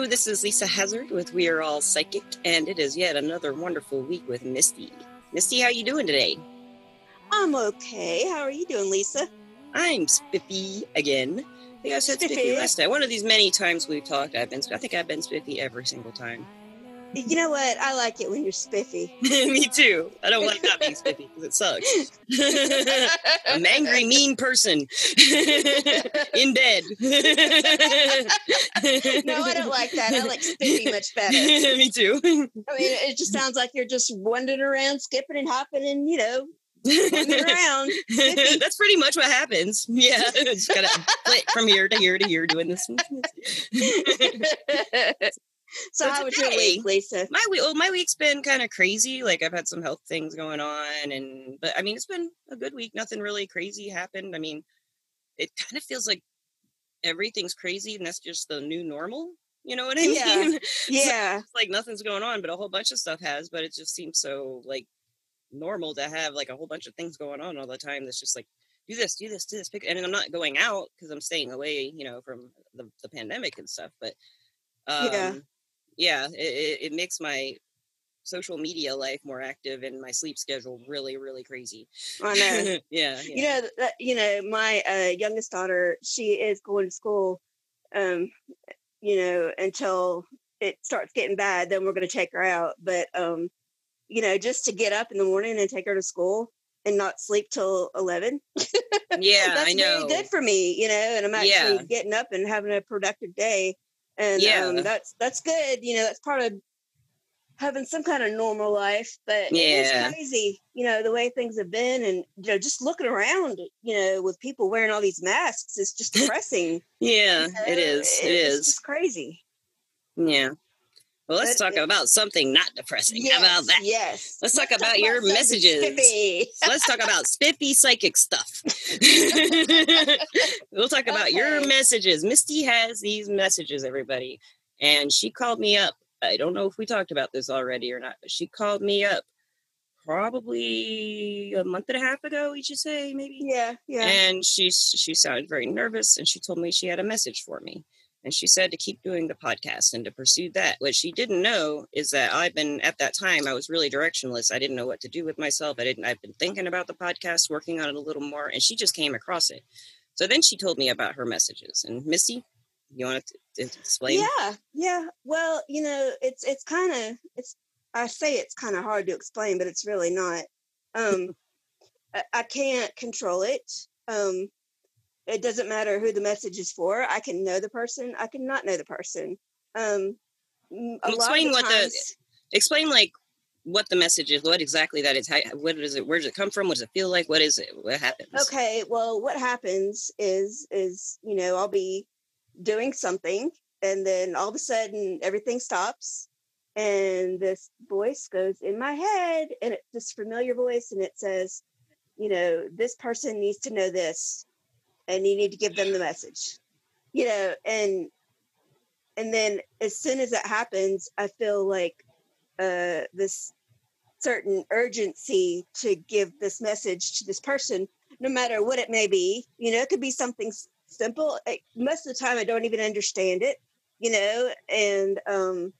Hello, this is Lisa Hazard with We Are All Psychic, and it is yet another wonderful week with Misty. Misty, how you doing today? I'm okay. How are you doing, Lisa? I'm spiffy again. I think I said spiffy last time. One of these many times we've talked, I've been. I think I've been spiffy every single time. You know what? I like it when you're spiffy. Me too. I don't like not being spiffy because it sucks. I'm angry, mean person in bed. no, I don't like that. I like spiffy much better. Me too. I mean, it just sounds like you're just wandering around, skipping and hopping, and you know, around. That's pretty much what happens. Yeah, just gotta flit from here to here to here doing this. So, how was your week, Lisa? My week, well, my week's been kind of crazy. Like I've had some health things going on, and but I mean, it's been a good week. Nothing really crazy happened. I mean, it kind of feels like everything's crazy, and that's just the new normal. You know what I mean? Yeah. yeah. So like nothing's going on, but a whole bunch of stuff has. But it just seems so like normal to have like a whole bunch of things going on all the time. That's just like do this, do this, do this. And I'm not going out because I'm staying away, you know, from the, the pandemic and stuff. But um, yeah yeah, it, it makes my social media life more active and my sleep schedule really really crazy. I know. Yeah, yeah, you know that, you know my uh, youngest daughter she is going to school um you know until it starts getting bad then we're going to take her out but um you know just to get up in the morning and take her to school and not sleep till 11 yeah that's i know very good for me you know and i'm actually yeah. getting up and having a productive day and yeah. um, that's that's good. You know, that's part of having some kind of normal life. But yeah. it's crazy, you know, the way things have been, and you know, just looking around, you know, with people wearing all these masks, it's just depressing. yeah, you know? it is. It is. It's just crazy. Yeah. Well, let's talk about something not depressing. Yes, How about that? Yes. Let's, let's talk, about, about your messages. let's talk about spiffy psychic stuff. we'll talk about okay. your messages. Misty has these messages, everybody. And she called me up. I don't know if we talked about this already or not, but she called me up probably a month and a half ago, we should say, maybe. Yeah, yeah. And she she sounded very nervous and she told me she had a message for me. And she said to keep doing the podcast and to pursue that. What she didn't know is that I've been at that time, I was really directionless. I didn't know what to do with myself. I didn't, I've been thinking about the podcast, working on it a little more, and she just came across it. So then she told me about her messages. And Misty, you want to explain? Yeah, yeah. Well, you know, it's it's kind of it's I say it's kind of hard to explain, but it's really not. Um I, I can't control it. Um it doesn't matter who the message is for. I can know the person. I can not know the person. Um, explain what times, the explain like what the message is. What exactly that is. How, what is it? Where does it come from? What does it feel like? What is it? What happens? Okay. Well, what happens is is you know I'll be doing something and then all of a sudden everything stops and this voice goes in my head and it's this familiar voice and it says you know this person needs to know this and you need to give them the message you know and and then as soon as that happens i feel like uh this certain urgency to give this message to this person no matter what it may be you know it could be something simple. Most of the time i don't even understand it you know and um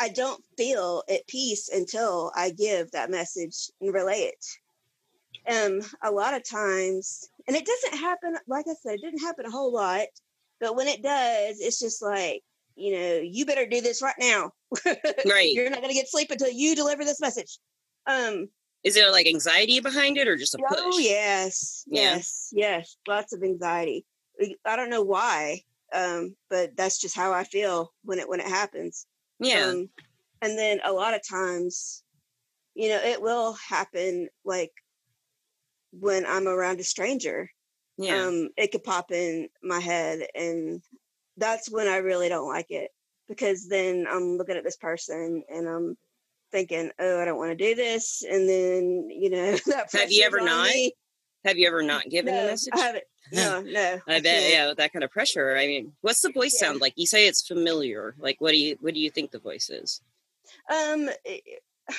i don't feel at peace until i give that message and relay it. Um a lot of times and it doesn't happen, like I said, it didn't happen a whole lot. But when it does, it's just like, you know, you better do this right now. Right. You're not going to get sleep until you deliver this message. Um, is there like anxiety behind it or just a push? Oh, yes. Yeah. Yes. Yes. Lots of anxiety. I don't know why, um, but that's just how I feel when it when it happens. Yeah. Um, and then a lot of times, you know, it will happen like when I'm around a stranger. Yeah. Um, it could pop in my head and that's when I really don't like it because then I'm looking at this person and I'm thinking, oh, I don't want to do this. And then, you know, have you ever not? Me. Have you ever not given no, a message? I haven't. No, no. I, I bet, yeah, that kind of pressure. I mean, what's the voice yeah. sound like? You say it's familiar. Like, what do you, what do you think the voice is? Um,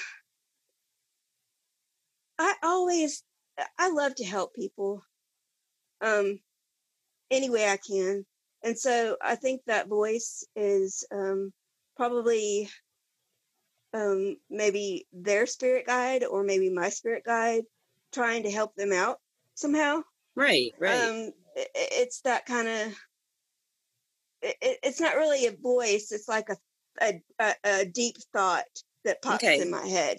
I always I love to help people um any way I can. and so I think that voice is um, probably um, maybe their spirit guide or maybe my spirit guide trying to help them out somehow. Right, right. Um, it, it's that kind of. It, it's not really a voice. It's like a a, a, a deep thought that pops Okay. in my head.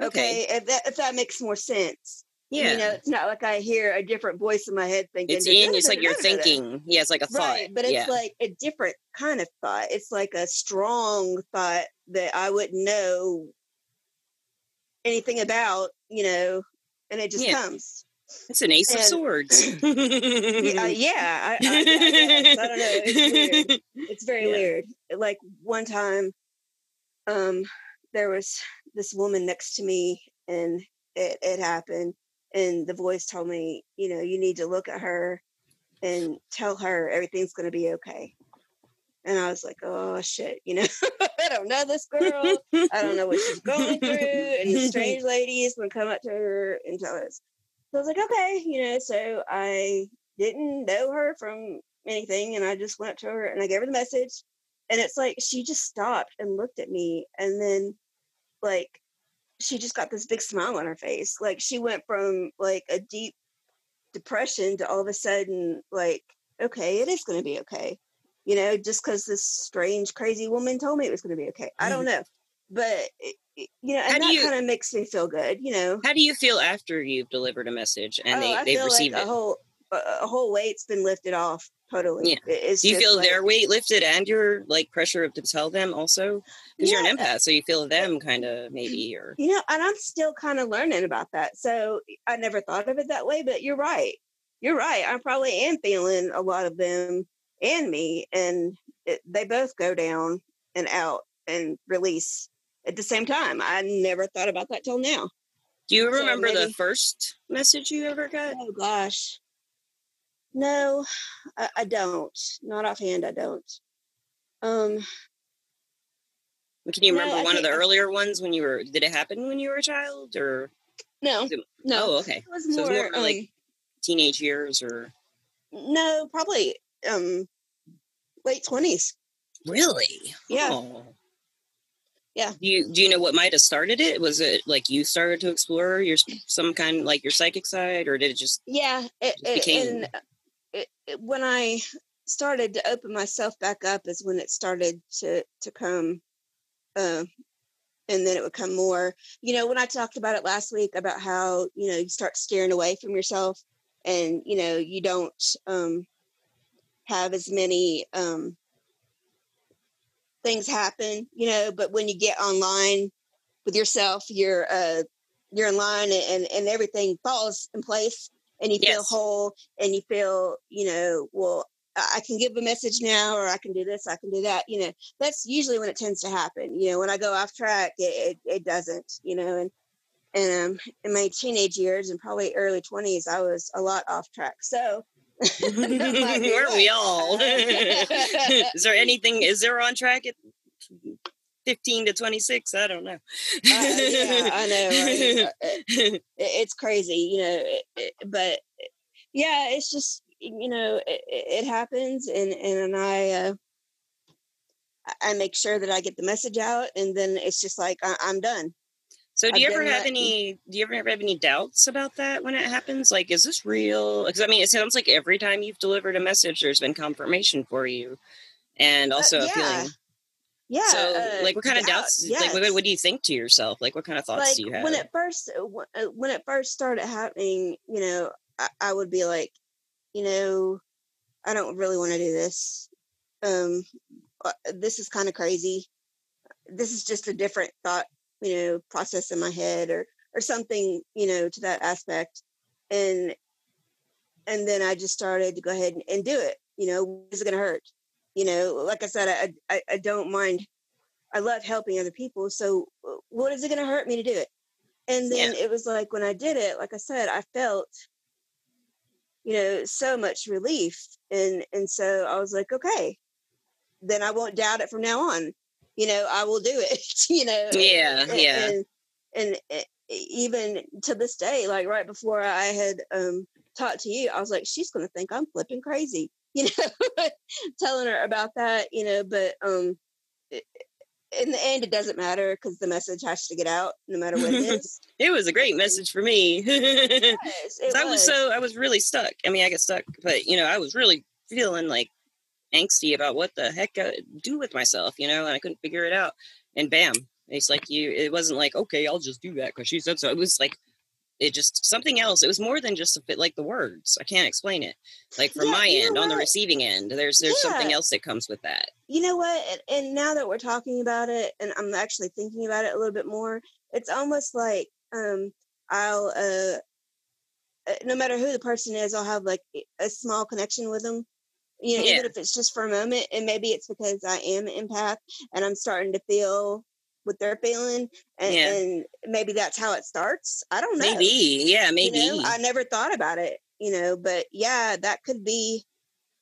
Okay. Okay, if that if that makes more sense. Yeah. You know, it's not like I hear a different voice in my head thinking. it's in, it's like you're thinking. Yeah, it's like a thought. Right, but it's yeah. like a different kind of thought. It's like a strong thought that I wouldn't know anything about, you know, and it just Yeah. comes. it's an ace of swords. Yeah, uh, yeah, I, I, I. I don't know. It's weird. It's very Yeah. weird. Like one time, um, there was this woman next to me, and it, it happened, and the voice told me, you know, you need to look at her and tell her everything's going to be okay. And I was like, oh shit, you know, I don't know this girl. I don't know what she's going through. And the strange lady is going to come up to her and tell us. So I was like, okay, you know, so I didn't know her from anything. And I just went up to her and I gave her the message. And it's like she just stopped and looked at me. And then, like, she just got this big smile on her face. Like, she went from like a deep depression to all of a sudden, like, okay, it is going to be okay. You know, just because this strange, crazy woman told me it was going to be okay. I don't mm. know. But, it, you know, and that kind of makes me feel good, you know. How do you feel after you've delivered a message and oh, they, they've received like it? whole a, whole weight's been lifted off totally. Yeah. It's Do you feel like, their weight lifted and your like pressure to tell them also? Because you're an empath, so you feel them kind of maybe or you know, and I'm still kind of learning about that. So I never thought of it that way, but you're right. You're right. I probably am feeling a lot of them and me, and it, they both go down and out and release at the same time. I never thought about that till now. do you So remember the first message you ever got? Oh gosh, no, I, I don't. Not offhand, I don't. Um, Can you remember I one of the earlier ones when you were did it happen when you were a child or no, it- no. oh okay. It was So it's more, more like um, teenage years or no, probably um late twenties. really? Yeah. Oh. Yeah. Do you do you know what might have started it? Was it like you started to explore your some kind like your psychic side or did it just Yeah, it, Just it, became- and it, it, when I started to open myself back up is when it started to to come, uh, and then it would come more. You know, when I talked about it last week about how you know you start steering away from yourself, and you know you don't um, have as many um, things happen. You know, but when you get online with yourself, you're uh, you're in line and and everything falls in place and you feel whole and you feel you know well i can give a message now or i can do this i can do that you know that's usually when it tends to happen you know when i go off track it, it, it doesn't you know and and um, in my teenage years and probably early 20s i was a lot off track so that might be Weren't we all? is there anything? Is there on track at fifteen to twenty six? I don't know. Uh, yeah, I know. Right? Uh, it- it's crazy, you know. But yeah, it's just you know it, it happens, and and I uh, I- I make sure that I get the message out, and then it's just like I, I'm done. So do you I've ever have let- any? Do you ever have any doubts about that when it happens? Like, is this real? Because I mean, it sounds like every time you've delivered a message, there's been confirmation for you, and also a Uh, yeah. feeling. Yeah. so, uh, like, what kind of doubt, doubts? Like, what, what do you think to yourself? Like, what kind of thoughts like do you have? when it first uh, uh, when it first started happening you know I, I would be like you know i don't really want to do this um uh, this is kind of crazy this is just a different thought you know process in my head or or something you know to that aspect and and then i just started to go ahead and, and do it you know is it going to hurt you know like i said I, I i don't mind i love helping other people so uh, what is it going to hurt me to do it? And then it was like when i did it like i said i felt you know so much relief and and so i was like okay then i won't doubt it from now on. You know i will do it. You know Yeah, and, yeah. and, and e- even to this day like right before i had um talked to you i was like she's gonna think i'm flipping crazy you know, telling her about that, you know, but um, in the end, it doesn't matter because the message has to get out no matter what it is. it was a great message for me. it I was so I was really stuck. I mean, I get stuck, but you know, I was really feeling like angsty about what the heck I do with myself, you know, and I couldn't figure it out. And bam, it's like you. It wasn't like okay, I'll just do that because she said so. It was like it just something else. It was more than just a bit like the words. I can't explain it. Like from Yeah, my end, on the receiving end, there's there's something else that comes with that. you know what and, and now that we're talking about it and i'm actually thinking about it a little bit more it's almost like um i'll uh uh, no matter who the person is i'll have like a small connection with them you know Yeah. even if it's just for a moment and maybe it's because i am an empath and i'm starting to feel what they're feeling and, Yeah. and maybe that's how it starts i don't know Maybe, yeah, maybe. you know, I never thought about it, you know, but yeah, that could be,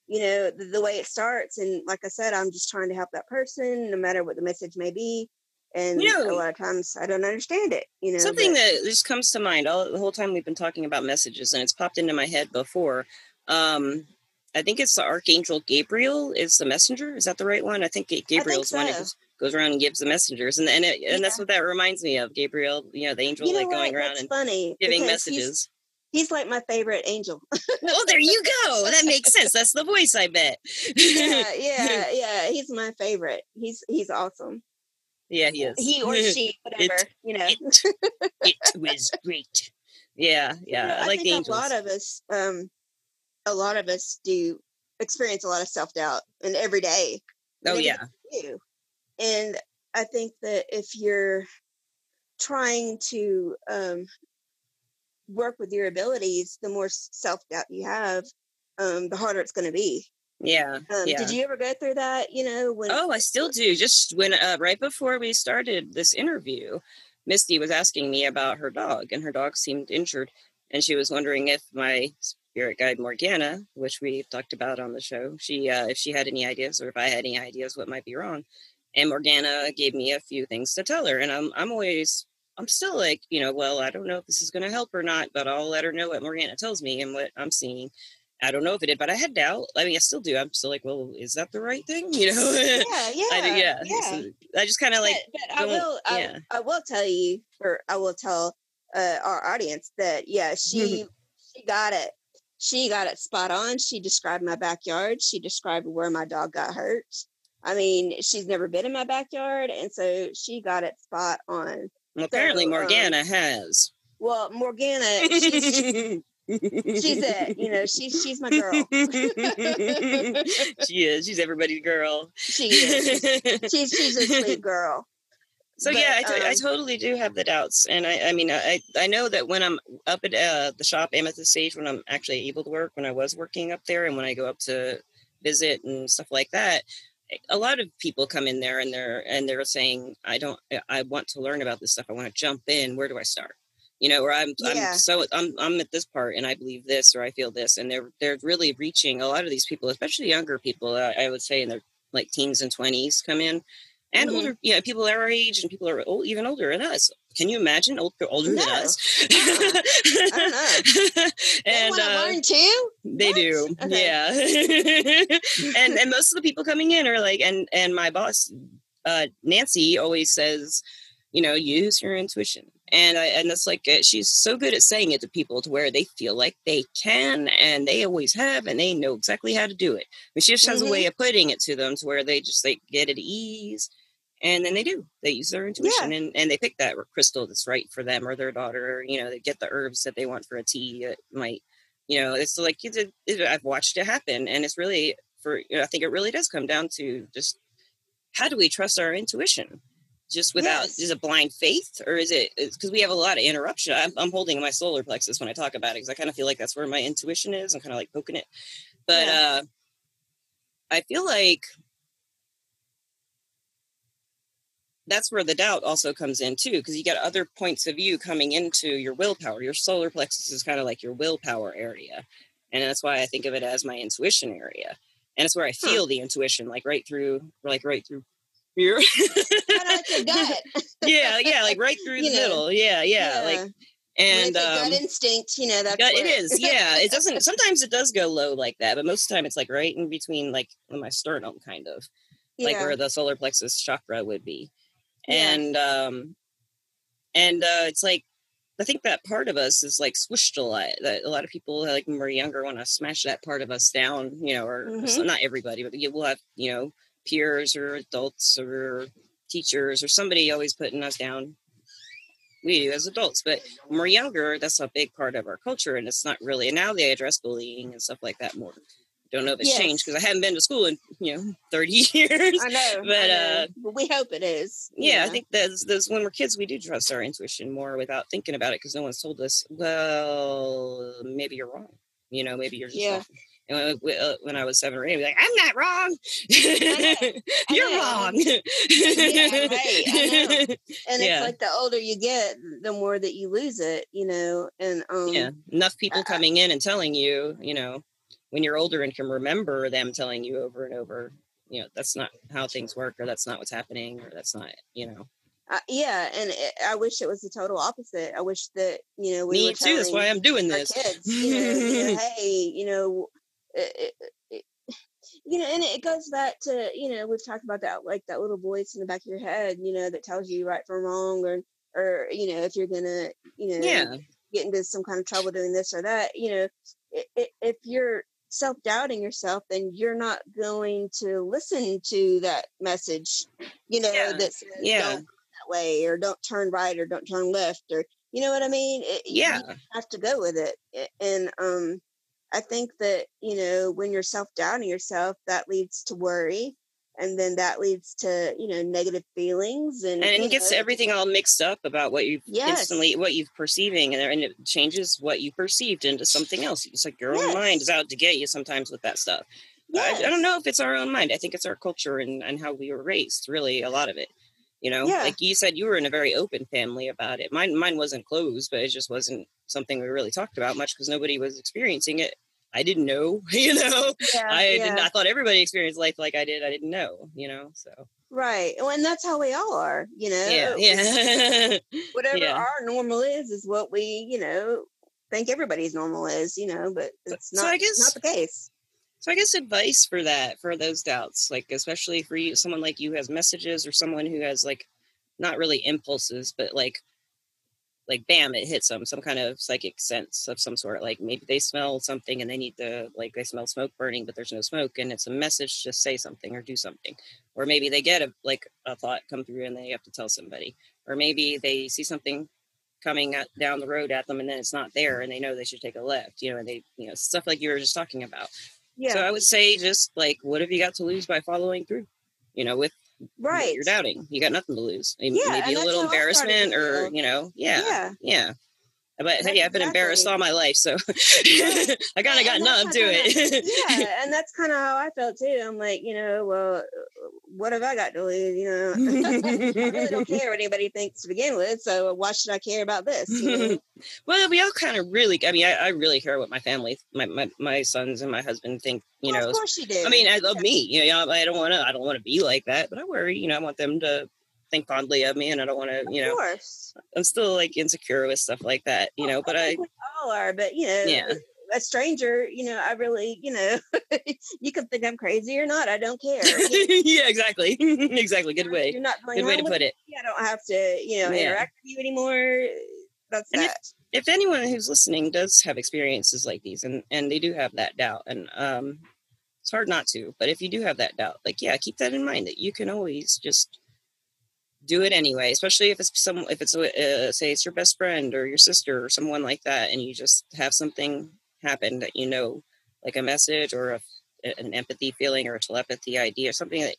you know, the, the way it starts. And like I said, I'm just trying to help that person, no matter what the message may be. And You know- a lot of times I don't understand it, you know. Something but- that just comes to mind all the whole time we've been talking about messages, and it's popped into my head before. Um, I think it's the archangel Gabriel is the messenger. Is that the right one? I think Ga- Gabriel's one who so. goes, goes around and gives the messengers, and and, it, and that's what that reminds me of. Gabriel, you know, the angel you know like what? going around That's and funny. giving because he's- messages. He's, like my favorite angel. oh, there you go. That makes sense. That's the voice, I bet. yeah, yeah, yeah. He's my favorite. He's he's awesome. yeah, he is. He or she, whatever, you know. it was great. Yeah, yeah. know, I like think a lot of us, um, a lot of us do experience a lot of self doubt, and every day. oh yeah. do. And I think that if you're trying to um, work with your abilities, the more self doubt you have, um, the harder it's going to be. Yeah. Um, yeah. Did you ever go through that? You know, when Oh, I still do. Just when uh, right before we started this interview, Misty was asking me about her dog, and her dog seemed injured, and she was wondering if my spirit guide Morgana, which we talked about on the show, she uh, if she had any ideas or if I had any ideas what might be wrong. And Morgana gave me a few things to tell her, and I'm I'm always I'm still like you know well I don't know if this is going to help or not, but I'll let her know what Morgana tells me and what I'm seeing. I don't know if it did, but I had doubt. I mean, I still do. I'm still like, well, is that the right thing? You know? yeah, yeah, I yeah. yeah. So I just kind of like, but, but I will, I. I will tell you, or I will tell uh, our audience that yeah, she she got it. She got it spot on. She described my backyard. She described where my dog got hurt. I mean, she's never been in my backyard, and so she got it spot on. well, apparently So, um, Morgana has. Well, Morgana, she's, she's it. You know, she's she's my girl. she is. She's everybody's girl. She is. She's she's a sweet girl. so yeah, I, But, to- I um, totally do have the doubts, and I, I mean, I, I know that when I'm up at uh, the shop, Amethyst Stage, when I'm actually able to work, when I was working up there, and when I go up to visit and stuff like that, a lot of people come in there and they're and they're saying, I don't, I want to learn about this stuff. I want to jump in. Where do I start? You know, or I'm, Yeah. I'm so I'm I'm at this part and I believe this or I feel this, and they're they're really reaching a lot of these people, especially younger people. I, I would say in their like teens and twenties come in, and Mhm. older, you know, people our age and people are old, even older than us. Can you imagine older older than us? I don't know. And to uh, learn too. they What? do, Okay. yeah. and and most of the people coming in are like, and and my boss, uh, Nancy, always says, you know, use your intuition. And I, and it's like uh, she's so good at saying it to people to where they feel like they can, and they always have, and they know exactly how to do it. But she just has a way of putting it to them to where they just like get at ease, and then they do. They use their intuition, and and they pick that crystal that's right for them or their daughter. Or, you know, they get the herbs that they want for a tea that might you know it's like it's a, it, i've watched it happen and it's really for you know, i think it really does come down to just how do we trust our intuition just without Yes. is it blind faith or is it because we have a lot of interruption I'm, I'm holding my solar plexus when i talk about it because i kind of feel like that's where my intuition is i'm kind of like poking it but uh i feel like that's where the doubt also comes in too because you get other points of view coming into your willpower your solar plexus is kind of like your willpower area and that's why i think of it as my intuition area and it's where i Huh. feel the intuition like right through like right through here Kind of your gut. yeah yeah like right through the know. middle yeah yeah like And um, gut instinct, you know, that's gut, it yeah. It doesn't. Sometimes it does go low like that, but most of the time it's like right in between, like my sternum, kind of like yeah. where the solar plexus chakra would be, Yeah. and um, and uh, it's like I think that part of us is like swished a lot. That a lot of people, like when we're younger, want to smash that part of us down, you know, or Mhm. not everybody, but you will have, you know, peers or adults or teachers or somebody always putting us down. We do as adults, but when we're younger, that's a big part of our culture, and it's not really. And now they address bullying and stuff like that more. Don't know if it's Yes. changed because I haven't been to school in you know thirty years. I know, but, I know. uh, we hope it is. you Yeah, I think that's, that's when we're kids, we do trust our intuition more without thinking about it because no one's told us, well, maybe you're wrong. You know, maybe you're just Yeah. wrong. And when, we- uh, when I was seven or eight, I'd be like, I'm not wrong. You're wrong. right, and Yeah. it's like the older you get, the more that you lose it, you know. And um, yeah. Enough people I- coming in and telling you, you know, when you're older and can remember them telling you over and over, you know, that's not how things work or that's not what's happening or that's not, you know. I, yeah, and it, I wish it was the total opposite. I wish that you know we Me were too. That's why I'm doing this. kids, you know, you know, hey, you know, it, it, it, you know, and it goes back to you know we've talked about that like that little voice in the back of your head, you know, that tells you right from wrong, or or you know if you're gonna you know yeah. get into some kind of trouble doing this or that, you know, if you're self doubting yourself, then you're not going to listen to that message, you know, Yeah, that says yeah. don't go that way or don't turn right or don't turn left or you know what I mean? It, you Yeah. have to go with it. And um, I think that you know when you're self doubting yourself, that leads to worry. And then that leads to you know negative feelings and and it gets know, everything all mixed up about what you Yes. instantly what you're perceiving and, and it changes what you perceived into something else. It's like your own mind is out to get you sometimes with that stuff. I, I don't know if it's our own mind. I think it's our culture and, and how we were raised really a lot of it you know? Yeah. like you said you were in a very open family about it. Mine mine wasn't closed but it just wasn't something we really talked about much because nobody was experiencing it i didn't know you know Yeah, i yeah. didn't i thought everybody experienced life like i did i didn't know you know so Right. Well, and that's how we all are, you know. yeah yeah Whatever Yeah. our normal is is what we, you know, think everybody's normal is, you know, but it's not, so I guess- not the case. So I guess advice for that, for those doubts, like especially for you, someone like you who has messages or someone who has like not really impulses, but like like bam, it hits them, some kind of psychic sense of some sort. Like maybe they smell something and they need to like they smell smoke burning, but there's no smoke and it's a message to say something or do something. Or maybe they get a like a thought come through and they have to tell somebody. Or maybe they see something coming at, down the road at them and then it's not there and they know they should take a left, you know, and they you know, stuff like you were just talking about. Yeah. So I would say just like, what have you got to lose by following through? You know, with right. you're doubting, you got nothing to lose. Maybe, Yeah, maybe a little embarrassment, or you know, yeah, Yeah. yeah. But hey, I've been embarrassed all my life, so Yeah. I kind of got numb to it. yeah, and that's kind of how I felt too. I'm like, you know, well, what have I got to lose? You know, I really don't care what anybody thinks to begin with. So why should I care about this? You know? well, we all kind of really. I mean, I, I really care what my family, my, my my sons and my husband think. You Well, know, of course you do. I mean, I love me. You know, I don't want to. I don't want to be like that, but I worry. You know, I want them to think fondly of me, and I don't want to. You of know, course. I'm still like insecure with stuff like that. You know, but I. we all are. But you know, Yeah. a stranger, you know, I really, you know, you can think I'm crazy or not. I don't care. Yeah, exactly. exactly. Good way. You're not going Good way to put it. me. I don't have to, you know, Yeah. interact with you anymore. That's And if- that. If anyone who's listening does have experiences like these and and they do have that doubt and um it's hard not to, but if you do have that doubt, like yeah, keep that in mind that you can always just do it anyway, especially if it's some if it's uh, say it's your best friend or your sister or someone like that and you just have something happen that you know like a message or a, an empathy feeling or a telepathy idea or something that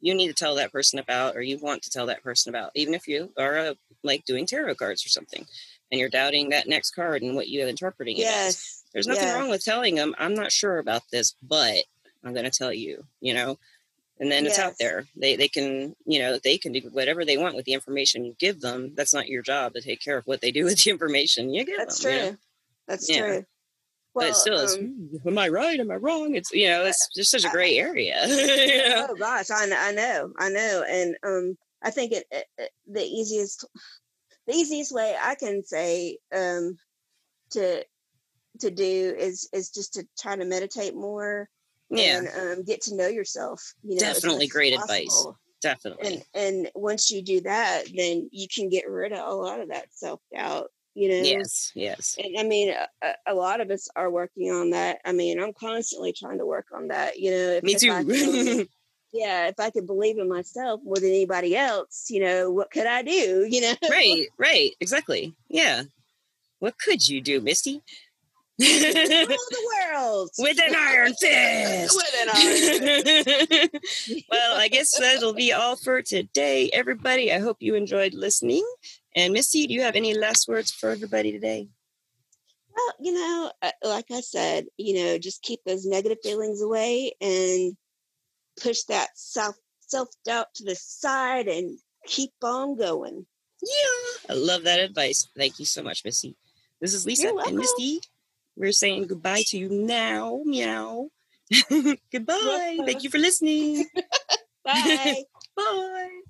you need to tell that person about or you want to tell that person about even if you are uh, like doing tarot cards or something and you're doubting that next card and what you're interpreting it as Yes. there's nothing yeah. wrong with telling them i'm not sure about this but i'm going to tell you you know and then it's out there they they can you know they can do whatever they want with the information you give them that's not your job to take care of what they do with the information you give That's them true. you know? That's Yeah. true. but it still is um, "Hmm, am i right am i wrong it's you know it's just such a gray area you know? Oh gosh, I, I know, I know, and um, I think it, it, it- the easiest, the easiest way I can say um, to to do is is just to try to meditate more Yeah, and um, get to know yourself. You know, Definitely great advice. definitely. And and once you do that, then you can get rid of a lot of that self doubt. You know. Yes, yes. And I mean, a, a- lot of us are working on that. I mean, I'm constantly trying to work on that. You know, if, Me if could too. yeah, if I could believe in myself more than anybody else, you know, what could I do? You know, right, right, exactly. Yeah. What could you do, Misty? Rule the world With an iron fist. With an iron fist. well, I guess that'll be all for today, everybody. I hope you enjoyed listening. And Misty, do you have any last words for everybody today? Well, you know, uh, like I said, you know, just keep those negative feelings away and push that self self doubt to the side and keep on going. Yeah, I love that advice. Thank you so much, Misty. This is Lisa and welcome. Misty. We're saying goodbye to you now. Meow. goodbye. Thank you for listening. Bye. Bye.